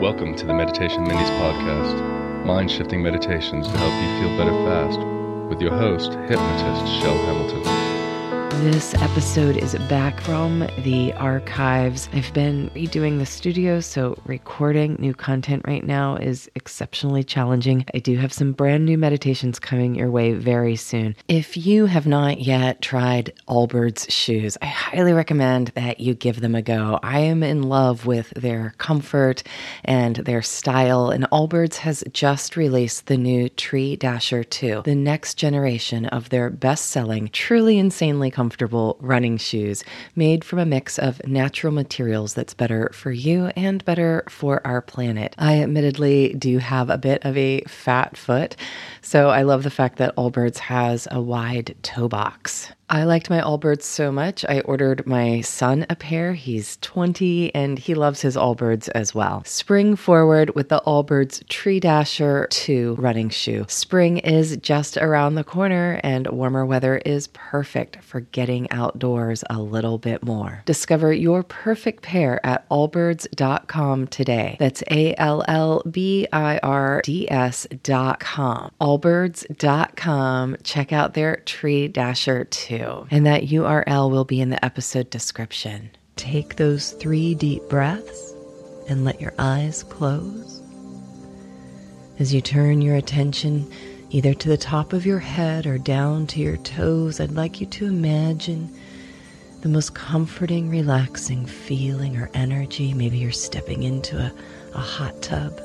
Welcome to the Meditation Minis podcast, mind shifting meditations to help you feel better fast, with your host, hypnotist Shell Hamilton. This episode is back from the archives. I've been redoing the studio, so recording new content right now is exceptionally challenging. I do have some brand new meditations coming your way very soon. If you have not yet tried Allbirds shoes, I highly recommend that you give them a go. I am in love with their comfort and their style, and Allbirds has just released the new Tree Dasher 2, the next generation of their best selling, truly insanely comfortable comfortable running shoes made from a mix of natural materials that's better for you and better for our planet. I admittedly do have a bit of a fat foot, so I love the fact that Allbirds has a wide toe box. I liked my Allbirds so much, I ordered my son a pair. He's 20 and he loves his Allbirds as well. Spring forward with the Allbirds Tree Dasher 2 running shoe. Spring is just around the corner and warmer weather is perfect for getting outdoors a little bit more. Discover your perfect pair at allbirds.com today. That's A L L B I R D S.com. Allbirds.com. Check out their Tree Dasher 2 and that URL will be in the episode description. Take those three deep breaths and let your eyes close. As you turn your attention either to the top of your head or down to your toes, I'd like you to imagine the most comforting, relaxing feeling or energy. Maybe you're stepping into a, a hot tub,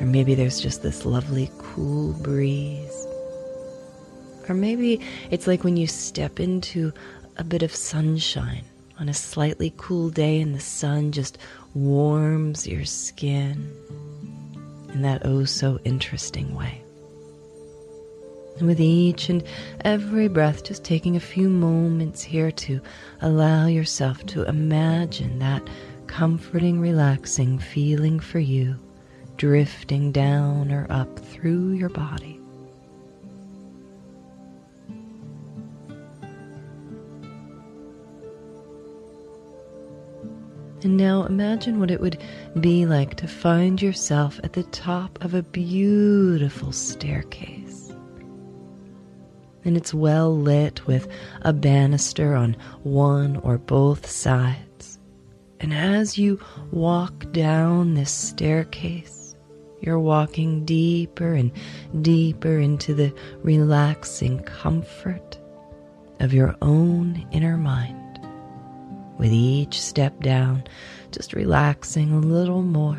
or maybe there's just this lovely, cool breeze. Or maybe it's like when you step into a bit of sunshine on a slightly cool day and the sun just warms your skin in that oh so interesting way. And with each and every breath, just taking a few moments here to allow yourself to imagine that comforting, relaxing feeling for you drifting down or up through your body. And now imagine what it would be like to find yourself at the top of a beautiful staircase. And it's well lit with a banister on one or both sides. And as you walk down this staircase, you're walking deeper and deeper into the relaxing comfort of your own inner mind with each step down, just relaxing a little more.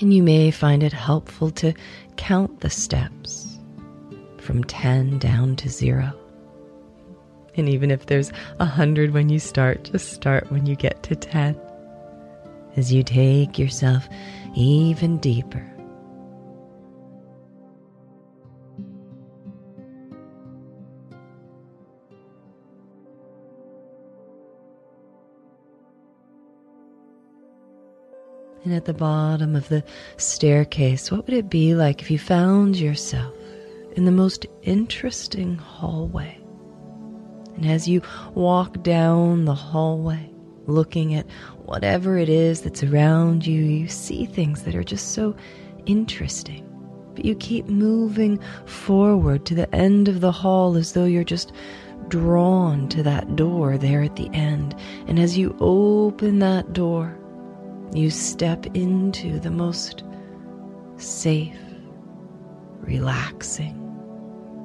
And you may find it helpful to count the steps from 10 down to zero. And even if there's a hundred when you start, just start when you get to 10 as you take yourself even deeper And at the bottom of the staircase, what would it be like if you found yourself in the most interesting hallway? And as you walk down the hallway, looking at whatever it is that's around you, you see things that are just so interesting. But you keep moving forward to the end of the hall as though you're just drawn to that door there at the end. And as you open that door, you step into the most safe, relaxing,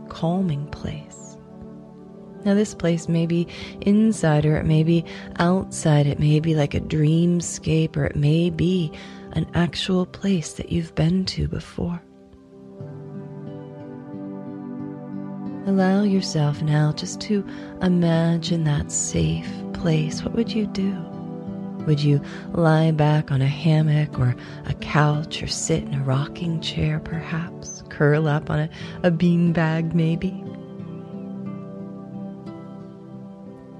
calming place. Now, this place may be inside or it may be outside. It may be like a dreamscape or it may be an actual place that you've been to before. Allow yourself now just to imagine that safe place. What would you do? Would you lie back on a hammock or a couch or sit in a rocking chair, perhaps? Curl up on a, a bean bag, maybe?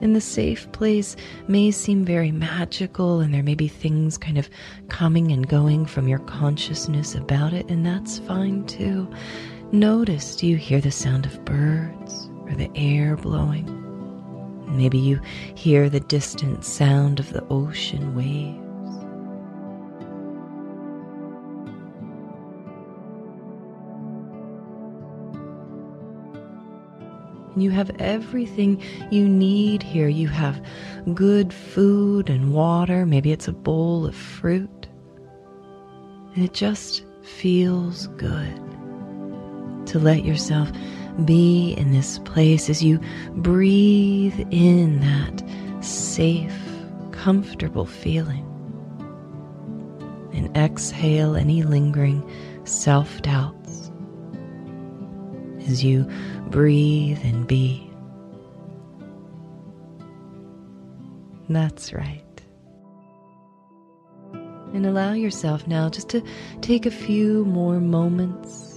And the safe place may seem very magical, and there may be things kind of coming and going from your consciousness about it, and that's fine too. Notice do you hear the sound of birds or the air blowing? Maybe you hear the distant sound of the ocean waves. You have everything you need here. You have good food and water. Maybe it's a bowl of fruit. And it just feels good to let yourself be in this place as you breathe in that safe, comfortable feeling. And exhale any lingering self doubts as you breathe and be. That's right. And allow yourself now just to take a few more moments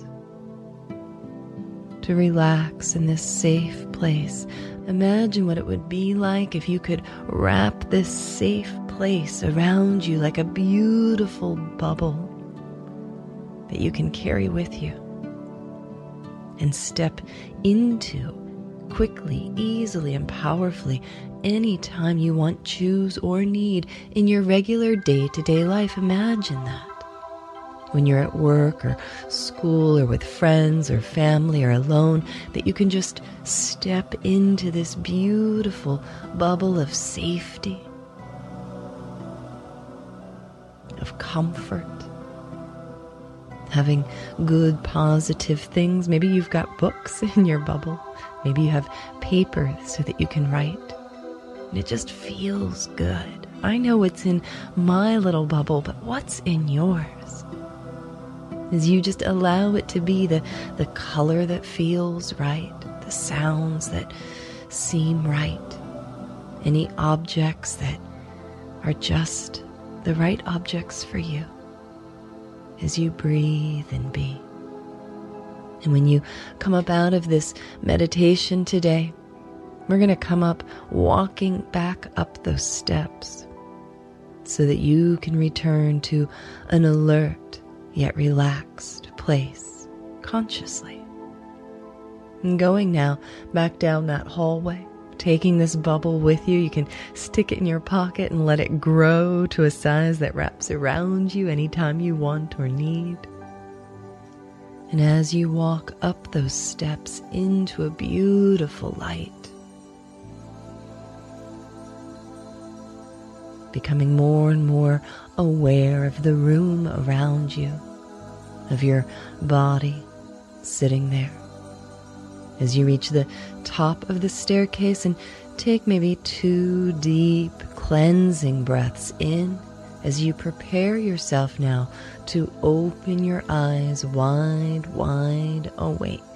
to relax in this safe place. Imagine what it would be like if you could wrap this safe place around you like a beautiful bubble that you can carry with you and step into quickly, easily, and powerfully anytime you want, choose, or need in your regular day to day life. Imagine that. When you're at work or school or with friends or family or alone, that you can just step into this beautiful bubble of safety, of comfort, having good, positive things. Maybe you've got books in your bubble. Maybe you have paper so that you can write. And it just feels good. I know what's in my little bubble, but what's in yours? As you just allow it to be the, the color that feels right, the sounds that seem right, any objects that are just the right objects for you as you breathe and be. And when you come up out of this meditation today, we're going to come up walking back up those steps so that you can return to an alert yet relaxed place consciously. And going now back down that hallway taking this bubble with you. You can stick it in your pocket and let it grow to a size that wraps around you anytime you want or need. And as you walk up those steps into a beautiful light, becoming more and more aware of the room around you, of your body sitting there as you reach the top of the staircase and take maybe two deep cleansing breaths in as you prepare yourself now to open your eyes wide, wide awake.